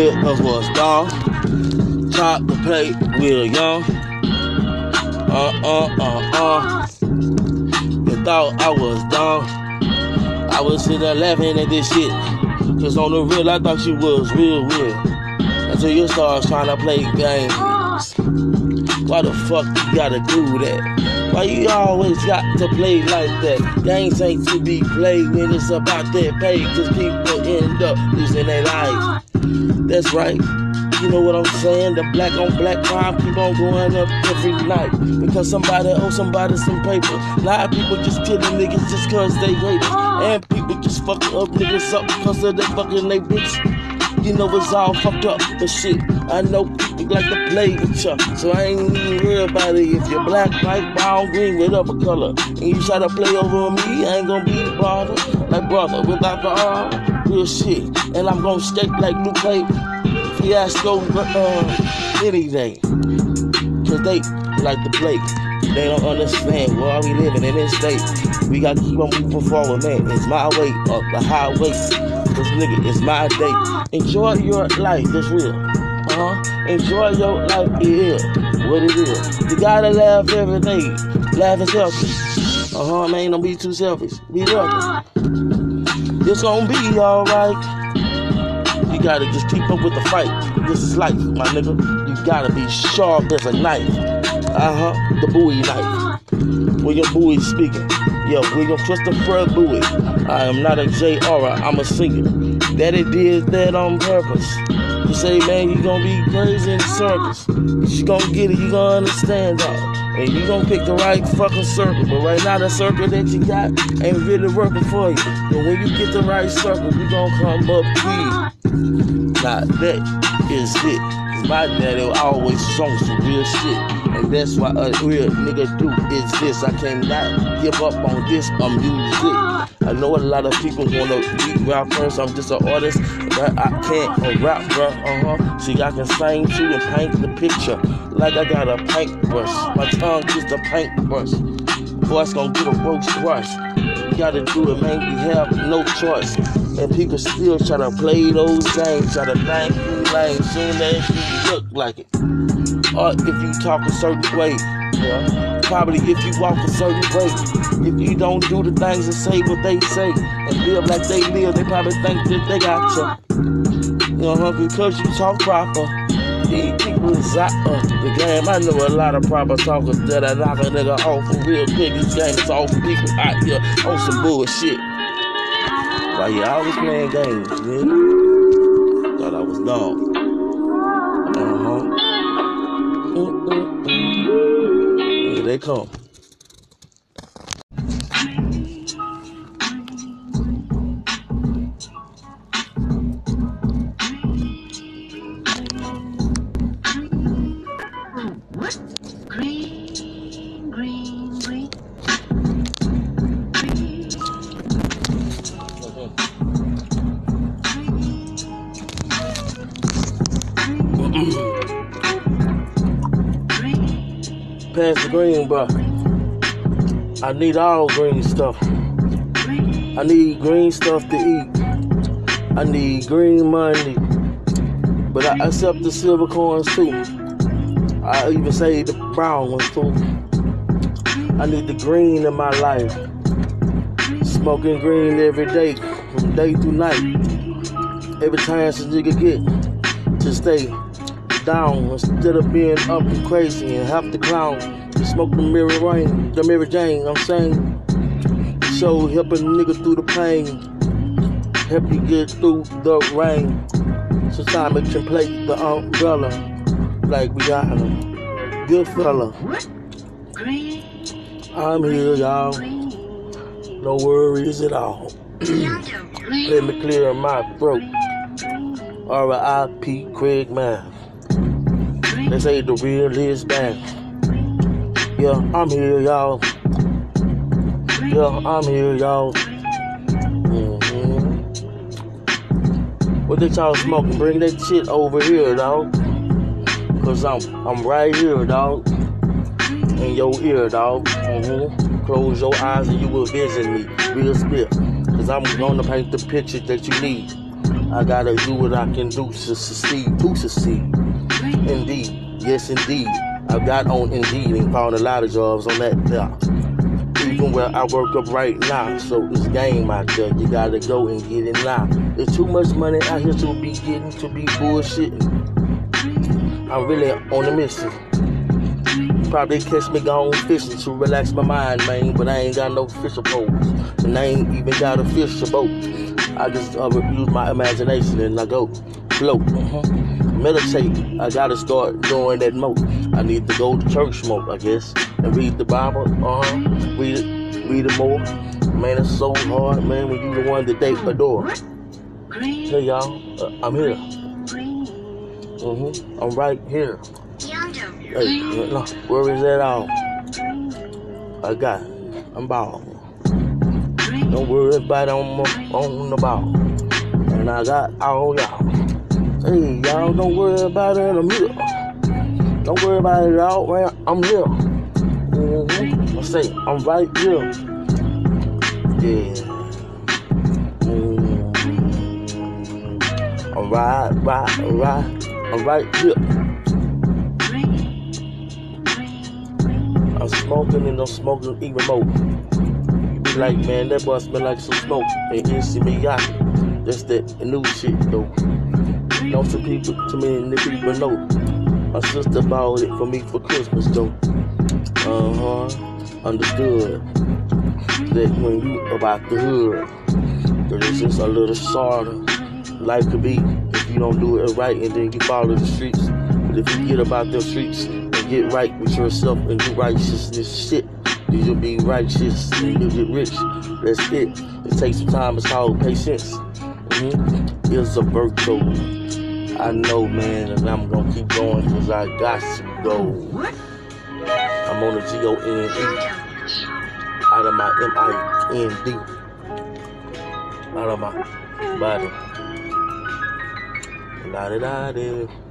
niggas was gone. Top the plate with a young. Uh uh uh uh. You thought I was dumb. I was sitting laughing at this shit. Cause on the real, I thought you was real weird. Until you start trying to play games. Why the fuck you gotta do that? Why you always got to play like that? Games ain't to be played when it's about that pay. Cause people end up losing their lives. That's right. You know what I'm saying? The black on black crime keep on going up every night. Because somebody owes somebody some paper. A lot of people just killing niggas just cause they hate us. And people just fucking up niggas up because of they fucking they bitch. You know it's all fucked up, but shit, I know people like to play with ya. So I ain't even worried about it. If you're black, white, brown, green, whatever color, and you try to play over me, I ain't gonna be brother, like brother without the R. Real shit, and I'm gonna skate like Lupe Fiasco uh, any day. Cause they like to play. They don't understand why we living in this state. We gotta keep on moving forward, man. It's my way up the highway. Cause nigga, it's my day. Enjoy your life, that's real. Uh-huh. Enjoy your life, it is what it is. You gotta laugh every day. Laugh is healthy. Uh-huh, man, don't be too selfish. Be welcome. It's gonna be alright. You gotta just keep up with the fight. This is life, my nigga. You gotta be sharp as a knife. Uh huh. The Bowie knife. William Bowie speaking. Yo, William Christopher Bowie. I am not a J.R. I'm a singer. Daddy did that on purpose. You say, man, you gonna be crazy in the circus. You gonna get it, you gonna understand that. And you gonna pick the right fucking circle. But right now, the circle that you got ain't really working for you. But when you get the right circle, you gonna come up big. Now, that is it. My daddy always sung some real shit. And that's why a real nigga do is this. I cannot give up on this on music. I know a lot of people wanna be rappers. I'm just an artist, but I can't rap, bro. Uh huh. See, I can sing too and paint the picture like I got a paintbrush. My tongue is a paintbrush. Voice gonna get a roast brush. Gotta do it, man. We have no choice. And people still try to play those games, try to think you lame soon as you look like it. Or if you talk a certain way, yeah. Probably if you walk a certain way. If you don't do the things and say what they say and live like they live, they probably think that they got you. You know, because you talk proper. Of the game. I know a lot of proper talkers that I knock a nigga off for real quick. This game is for people out here on some bullshit. Yeah, I was playing games, man. Thought I was dumb. Uh huh. Here they come. Pass the green, bro. I need all green stuff. I need green stuff to eat. I need green money. But I accept the silver coins too. I even say the brown ones too. I need the green in my life. Smoking green every day, from day to night. Every chance a nigga get to stay down instead of being up and crazy and half the clown. Smoke the mirror rain, the Mary Jane, I'm saying. So help a nigga through the pain. Help you get through the rain. Sometimes it can play the umbrella like we got a good fella. Green, I'm here, y'all. No worries at all. Let me clear my throat. R.I.P. Craig Man. They say the real is back. Yeah, I'm here, y'all. Yeah, I'm here, y'all. hmm What they y'all smoking? Bring that shit over here, dog. Cause I'm I'm right here, dog. In your ear, dog. hmm Close your eyes and you will visit me real spit. Cause I'm gonna paint the picture that you need. I gotta do what I can do to succeed, to succeed. Indeed, yes, indeed. I've got on Indeed and found a lot of jobs on that. Yeah. Even where I work up right now, so it's game out there. You gotta go and get it now. There's too much money out here to be getting to be bullshitting. I'm really on a mission. Probably catch me going fishing to relax my mind, man. But I ain't got no fishing poles, and I ain't even got a fish boat. I just uh, use my imagination and I go float. uh Meditate. I gotta start doing that more. I need to go to church more, I guess, and read the Bible. Uh huh. Read it, read it more. Man, it's so hard, man. When you the one that they adore. Hey y'all, uh, I'm here. green, hmm I'm right here. Hey, no, where is that all? I got it. I'm ball. Don't worry about my- on the ball. And I got all y'all. Hey, y'all, don't worry about it. I'm here. Don't worry about it all, man. I'm here. Mm-hmm. I say, I'm right here. Yeah. Mm-hmm. I'm right, right, right. I'm right here. I'm smoking and I'm smoking even more. You be like, man, that boy smell like some smoke. And it's me out. That's that new shit though. Know some people, too many people know. My sister bought it for me for Christmas though. Uh huh. Understood that when you about the hood, that it's just a little shorter. Life could be if you don't do it right and then you follow the streets. But if you get about them streets and get right with yourself and do righteousness shit, then you'll be righteous and you'll get rich. That's it. It takes some time. It's called patience. Mm-hmm. It's a virtue. I know, man, and I'm gonna keep going because I got to go. I'm on the G O N E out of my M I N D, out of my body. La da da da.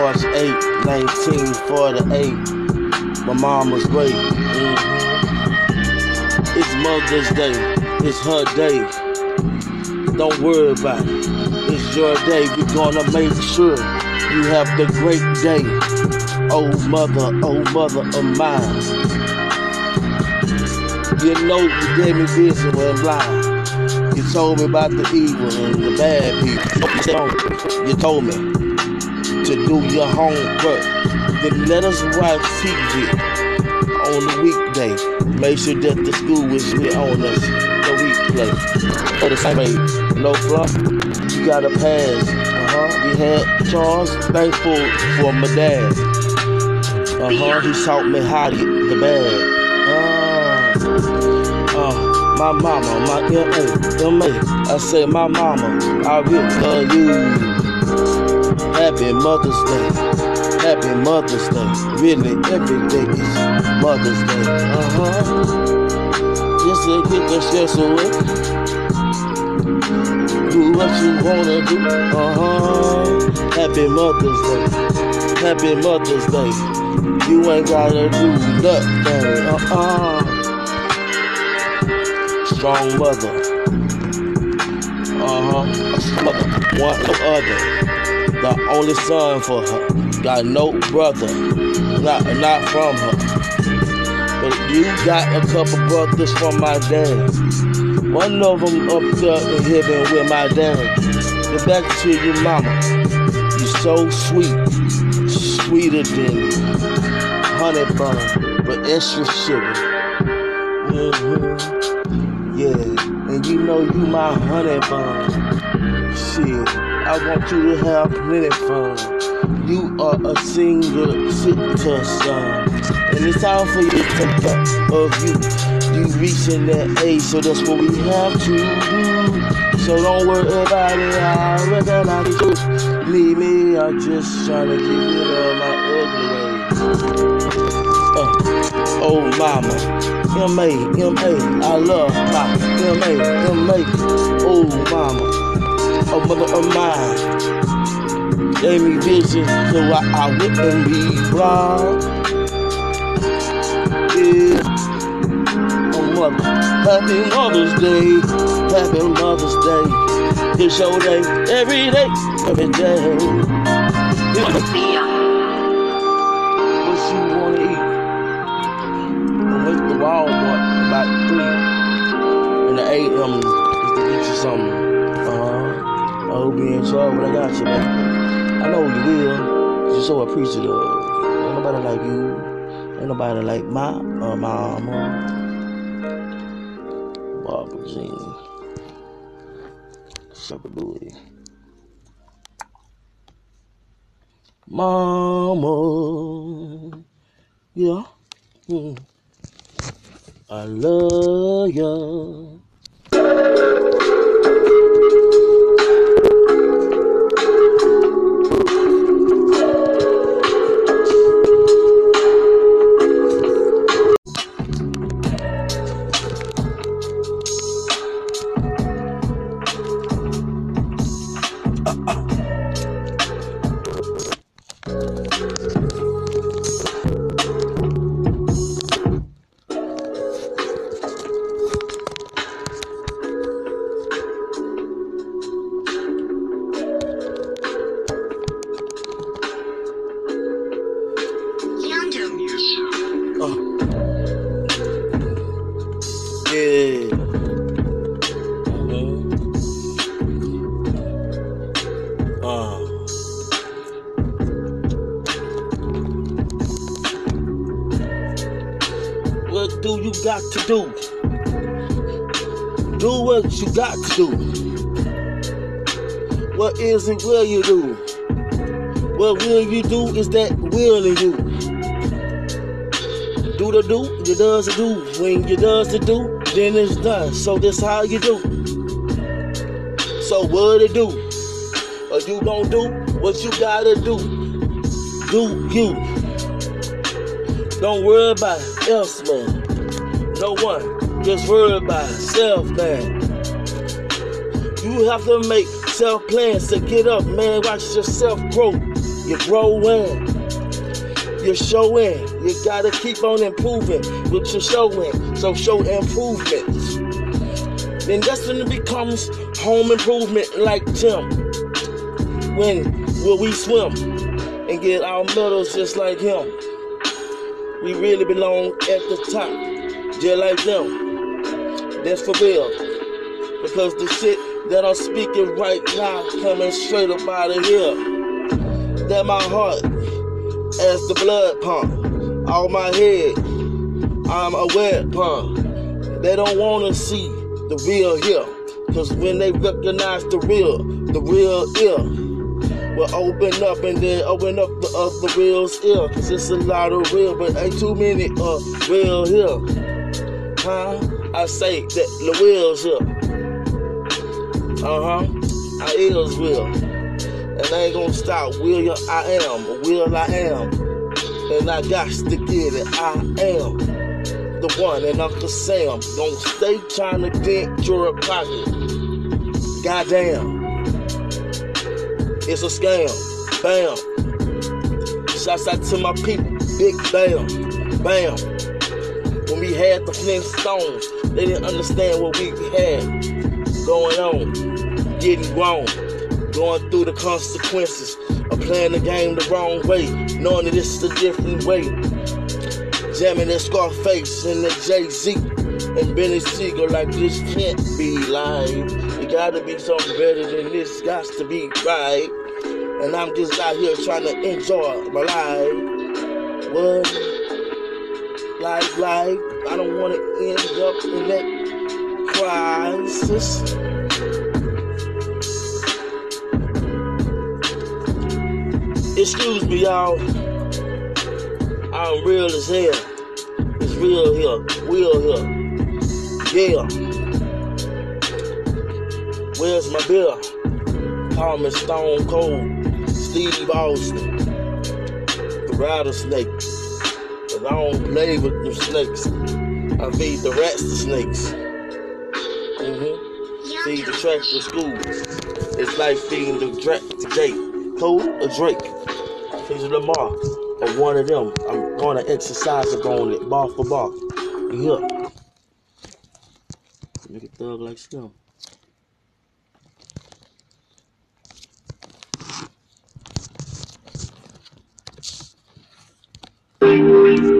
March 8, 1948. My mama's great. Mhm. It's Mother's Day. It's her day. Don't worry about it. It's your day. We're gonna make sure you have the great day. Oh mother, oh mother of mine. You know you gave me this vision when blind. You told me about the evil and the bad people. You told me to do your homework. Then let us watch TV on the weekday. Make sure that the school is here on us the weekday. For the same way, no fluff. You got a pass. Uh-huh. We had Charles, thankful for my dad. Uh-huh. He taught me how to get the bag. Uh, uh, my mama, my M.A., M.A. I say my mama, I really love you. Happy Mother's Day. Happy Mother's Day. Really, every day is Mother's Day. Uh-huh. Just to get the stress away. Do what you wanna do. Uh-huh. Happy Mother's Day. Happy Mother's Day. You ain't gotta do nothing. Uh-uh. Strong mother. A mother. One no other. The only son for her. Got no brother. Not not from her. But you got a couple brothers from my dad. One of them up there in heaven with my dad. Get back to your mama. You so sweet, sweeter than honey bun with extra sugar. hmm Yeah, and you know you my honey bun. Shit, I want you to have plenty fun. You are a single citizen, and it's time for you to take back of you. You reaching that age, so that's what we have to do. So don't worry about it. I recognize the truth. Need me, I'm just trying to get rid of my ugly ways. Uh, oh mama, M.A., M.A., I love my M.A., M.A., oh mama, a mother of mine. Gave me vision so I, I wouldn't be blind. Yeah, oh mother, happy Mother's Day, happy Mother's Day. It's your day, every day, every day. What enjoy what I got you, man. I know you will. You're so appreciative. Ain't nobody like you. Ain't nobody like my uh, mama. Barbara Jean. Shepherd Louis. Mama. Yeah. Mm. I love you. Is it will you do? What will you do is that will in you do the do, you does the do. When you does the do, then it's done. So this how you do. So what it do? Or you gon' do what you gotta do. Do you. Don't worry about else, man. No one. Just worry about self, man. You have to make self plans to get up, man. Watch yourself grow. You grow in you're showing. You gotta keep on improving what you're showing. So show improvements. Then that's when it becomes home improvement like Tim. When will we swim and get our medals just like him? We really belong at the top, just like them. That's for real. Because the shit that I'm speaking right now coming straight up out of here. That my heart as the blood pump. All my head, I'm a wet pump. They don't wanna see the real here. Cause when they recognize the real, the real ear will open up and then open up the other reals ear. Cause it's a lot of real, but ain't too many uh real here. Huh? I say that the wheels here. Uh-huh. I is real. And I ain't gonna stop. Will? I am. Will I am. And I got to get it. I am the one. And Uncle Sam don't stay trying to dent your pocket. Goddamn. It's a scam. Bam. Shouts out to my people. Big bam. Bam. When we had the Flintstones, they didn't understand what we had going on. Getting grown going through the consequences of playing the game the wrong way, knowing that it's a different way. Jamming that Scarface and the Jay Z and Beanie Sigel like this can't be live. It gotta be something better than this, got to be right. And I'm just out here trying to enjoy my life. What? Life, life. I don't want to end up in that Excuse me, y'all. I'm real as hell. It's real here. Real here. Yeah. Where's my beer? Call me Stone Cold. Steve Austin. The rattlesnake. But I don't play with them snakes. I feed the rats the snakes. Tracks to school. It's like feeding the Drake Jake. Cole or Drake. He's a Lamar or one of them. I'm to exercise on it bar for bar. Yeah. Make it thug like Slim. Alright.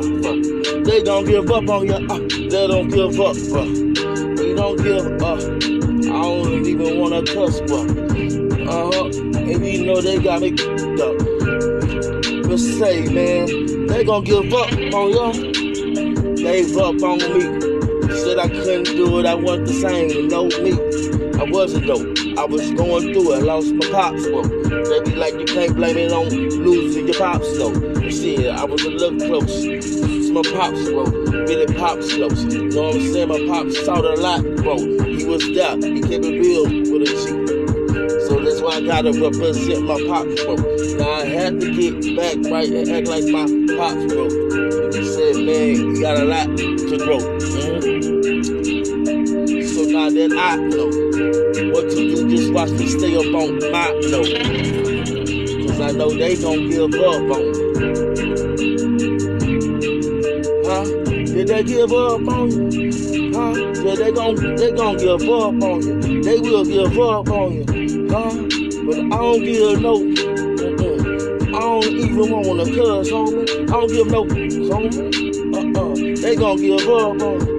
Tough. They gon' give up on you. Uh, they don't give up, bruh. We don't give up. I don't even wanna cuss, bruh. Uh huh. And we know they got me up. But say, man, they gon' give up on you. Gave up on me. Said I couldn't do it, I wasn't the same, no me. I wasn't though. I was going through it, lost my pops, bro. They be like, you can't blame it on losing your pops though. You see, I was a little close. It's my pops, bro. Really pops close. You know what I'm saying? My pops taught a lot, bro. He was there. He kept it real with a G. So that's why I gotta represent my pops, bro. Now I had to get back right and act like my pops, bro. He said, man, you got a lot to grow. Mhm. That I know what to do, just watch me stay up on my note. Cause I know they gon' give up on me. Huh? Did they give up on you? Huh? Yeah, they gon' they gon' give up on you. They will give up on you. Huh? But I don't give no. Uh-uh. I don't even wanna cuss, homie. I don't give no, homie. Uh-uh. They gon' give up on you.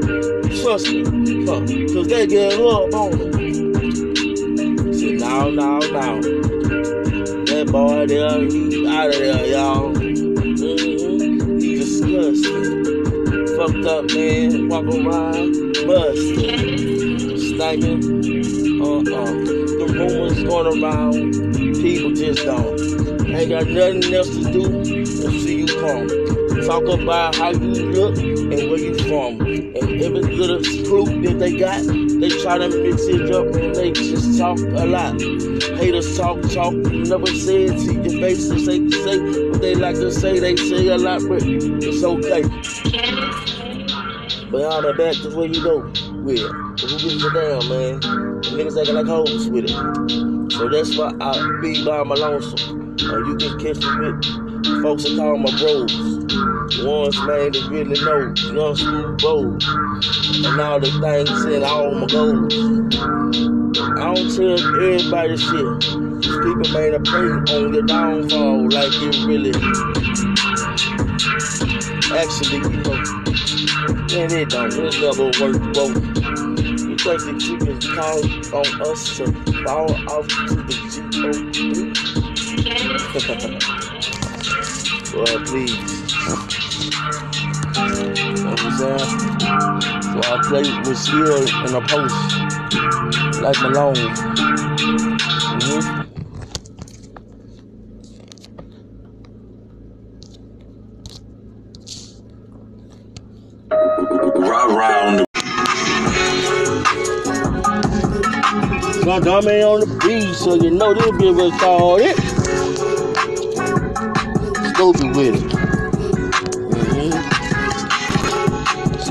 Trust me. Huh? Cause they give up on you. See, now, now, now. That boy there, he out of there, y'all. Mm-hmm. He disgusting. Fucked up, man. Walk around, busted. Stinking. Uh-uh. The rumors going around. People just don't. Ain't got nothing else to do see you come. Talk about how you look and where you from. And every little clue that they got, they try to mix it up and they just talk a lot. Haters talk, talk, never say it to your face. They say, say what they like to say. They say a lot, but it's okay. Behind the back is where you go with it. But who gives a damn, man? The niggas acting like hoes with it. So that's why I be by my lonesome. Or you can catch me with folks that call my bros. Ones, man, that really know young school bros. And all the things and all my goals. I don't tell everybody shit. People, made a pray on your downfall like it really. Actually, you know, man, it don't. It never work, bro. You think that you call on us to fall off to the G-O-D? well, please. You know what I'm saying? So I play with skill in a post, like Malone. hmm Round My dummy on the beat, so you know this bitch was called it. Stupid with it.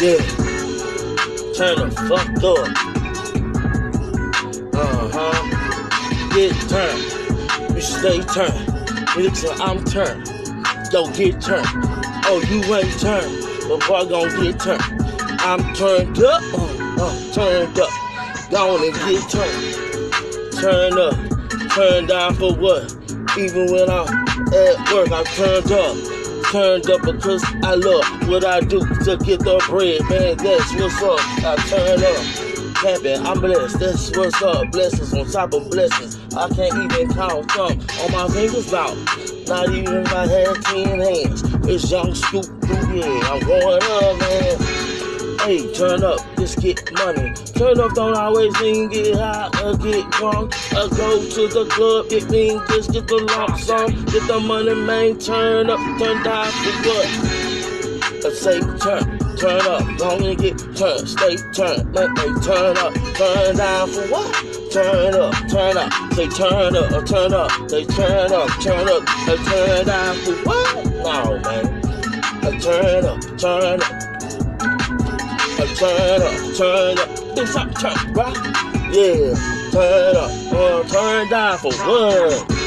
yeah. Turn the fuck up. Uh huh. Get turned. You stay turned. Till I'm turned. Yo, get turned. Oh, you ain't turned. But boy, gon' get turned. I'm turned up. Uh, uh, turned up. Go on and get turned. Turn up. Turn down for what? Even when I'm at work, I'm turned up. Turned up because I love what I do to get the bread, man. That's what's up. I turn up. Happy, I'm blessed. That's what's up. Blessings on top of blessings. I can't even count some on my fingers now. Not even if I had ten hands. It's young scoop yeah. I'm going up, man. Hey, turn up, just get money. Turn up, don't always mean get high or get drunk. Or go to the club, it mean just get the lump sum. Get the money, man. Turn up, turn down for what? I say turn, turn up, don't and get turned, stay turned, man, hey, turn up, turn down for what? Turn up, turn up, say turn up, or turn up, say turn up, turn up, or turn down for what? No, man, I turn up, turn up, I turn up, turn up, this up, turn, right? Yeah, turn up, or turn down for what?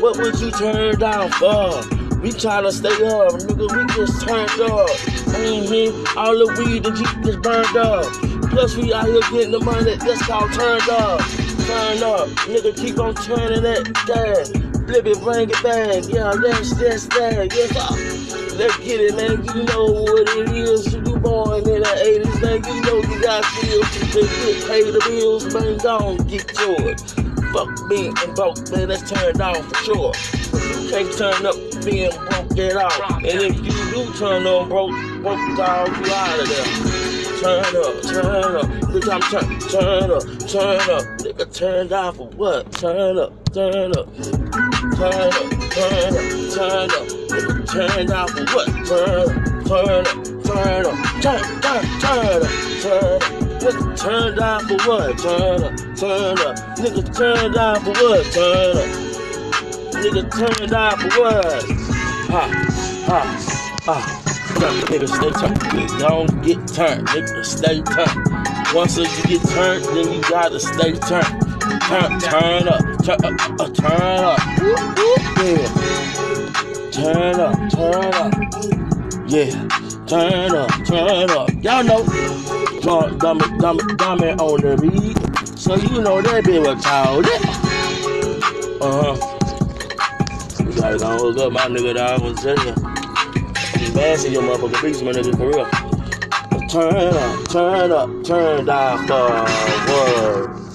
What would you turn down for? We tryna stay up, nigga. We just turned up. Mm-hmm. All the weed that you just burned up. Plus we out here getting the money. That's called turned up. Turn up, nigga. Keep on turning that gas. Flip it, bring it back. Yeah, that's that's that. Yes, uh, let's get it, man. You know what it is. You born in the 80s, man. You know you got bills to get pay the bills, man. Don't get yours. Fuck and broke, man. That's turned down for sure. You can't turn up being broke, get out. And if you do turn on broke, broke down, you out of there. Turn up, turn up, bitch, I'm turn, turn up, turn up. Nigga, turn down for what? Turn up, turn up, turn up, turn up, turn up. Turn down for what? Turn up, turn up, turn up, turn, turn, turn up, turn. Nigga, turn down for what? Turn up, turn up. Nigga, turn down for what? Turn up. Nigga, turn down for what? Ha, ha, ha. Nigga, stay turned. Don't get turned. Nigga, stay turned. Once you get turned, then you gotta stay turned. Turn, turn up, turn up, uh, turn up. Yeah. Turn up, turn up. Yeah, turn up, turn up. Y'all know, John, dummy, dummy, dummy on the beat. So you know that be what told. Uh huh. You gotta go hook up my nigga, dog. I'm telling you. You in your motherfucking beats, my nigga, for real. Turn up, turn up, turn down for word.